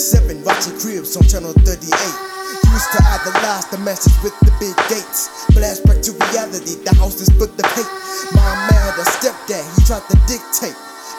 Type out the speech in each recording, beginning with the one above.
97, watching cribs on channel 38. Used to idolize the message with the big gates. Flashback to reality, the house is put the paint. My man the stepdad, he tried to dictate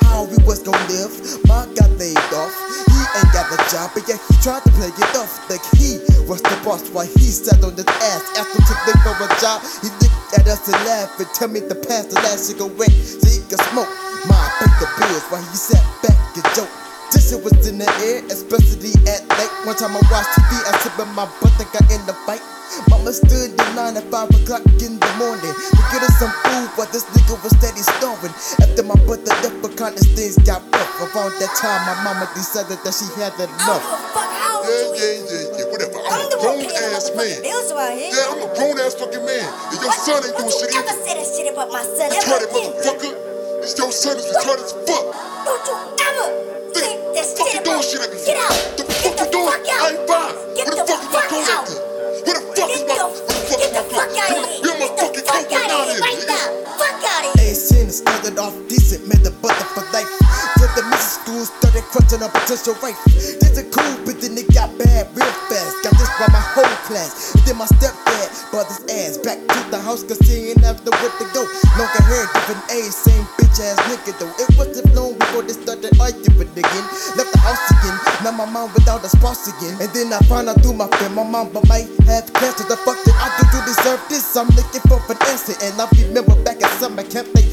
how we was gonna live. Ma got laid off, he ain't got a job, but yeah, he tried to play it off like he was the boss while he sat on his ass. Asked to look for a job, he looked at us and laughed and tell me to pass the last cigarette so he could smoke. Ma paid the bills while he sat back and joked. This shit was in the air, especially at night. One time I watched TV, I sipping my butt and got in the fight. Mama stood in line at 5 o'clock in the morning to get us some food, but this nigga was steady starving. After my brother left, but kindness things got rough. Around that time, my mama decided that she had I enough. don't give a fuck how old Yeah, you yeah, is. yeah, yeah, whatever. I'm I'm a grown ass man. bills here. Yeah, I'm a grown ass fucking man. And your son ain't doing Don't shit you ever either. say that shit about my son ever Retarded again. motherfucker. This your son is retarded as fuck. Don't you ever say that Fuck shit you doing about shit at me Get for? out. The Get fuck the you doing? fuck out. I ain't fine. Get Where the the fuck is my fuck coat out. at then? Where the fuck is Get my the, where the fuck get is the my fuck coat? out of here. Get my Get the fucking fuck coat out down of here here, right nigga. now. Fuck out of here. Ain't seen it started off decent, made the butter for life. Till the music school started crunching up potential wife. This a cool, but then it got bad real fast. Got this by my whole class. And then my stepdad bought his ass back to the house, cause he ain't have nowhere to go. Longer hair, different age, same bitch ass nigga though. It wasn't long before they started arguing again. Left the house again, now my mom without a spouse again. And then I found out through my friend, my mom but might have cancer. The fuck did I do to deserve this? I'm looking for an answer, and I be remember back at summer camp they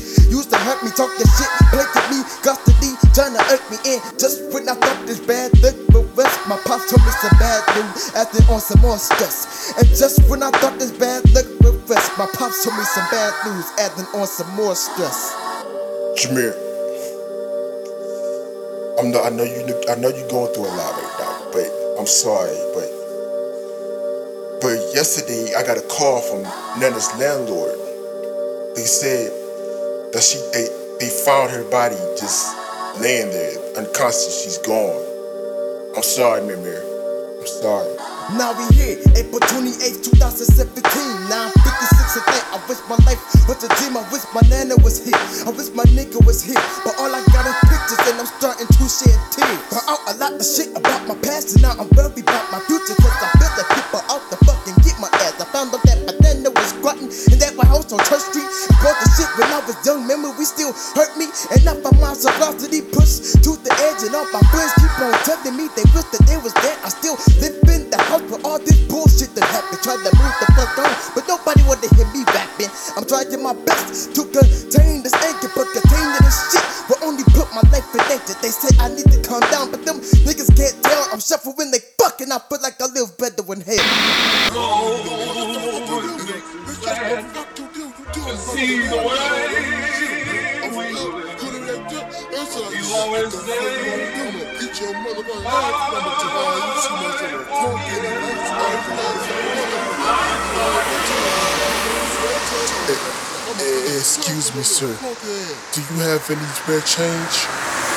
hurt me, talk this shit, me, custody, trying to irk me in. Just when I thought this bad look for rest, my pops told me some bad news, acting on some more stress. And just when I thought this bad look for rest, my pops told me some bad news, adding on some more stress. Jameer. I'm not, I know you I know you're going through a lot right now, but I'm sorry, but but yesterday I got a call from Nana's landlord. They said that she they, they found her body just laying there unconscious. She's gone. I'm sorry, Mimir. I'm sorry. Now we here, April 28th, 2017. Now I'm 56 and think I wish my life was a dream. I wish my nana was here. I wish my nigga was here. But all I got is pictures and I'm starting to shed tears. Found out a lot of shit about my past and now I'm worried about my future. Hurt me. And found my velocity pushed to the edge. And all my friends keep on telling me they wish that they was there. I still live in the house with all this bullshit that happened. Tried to move the fuck on, but nobody wanted to hear me rapping. I'm trying to my best to contain this anger, but containing this shit will only put my life in danger. They say I need to calm down, but them niggas can't tell. I'm shuffling they fucking. I feel like I live better in hell. Oh, See the way Excuse me, sir. Do you have any spare change?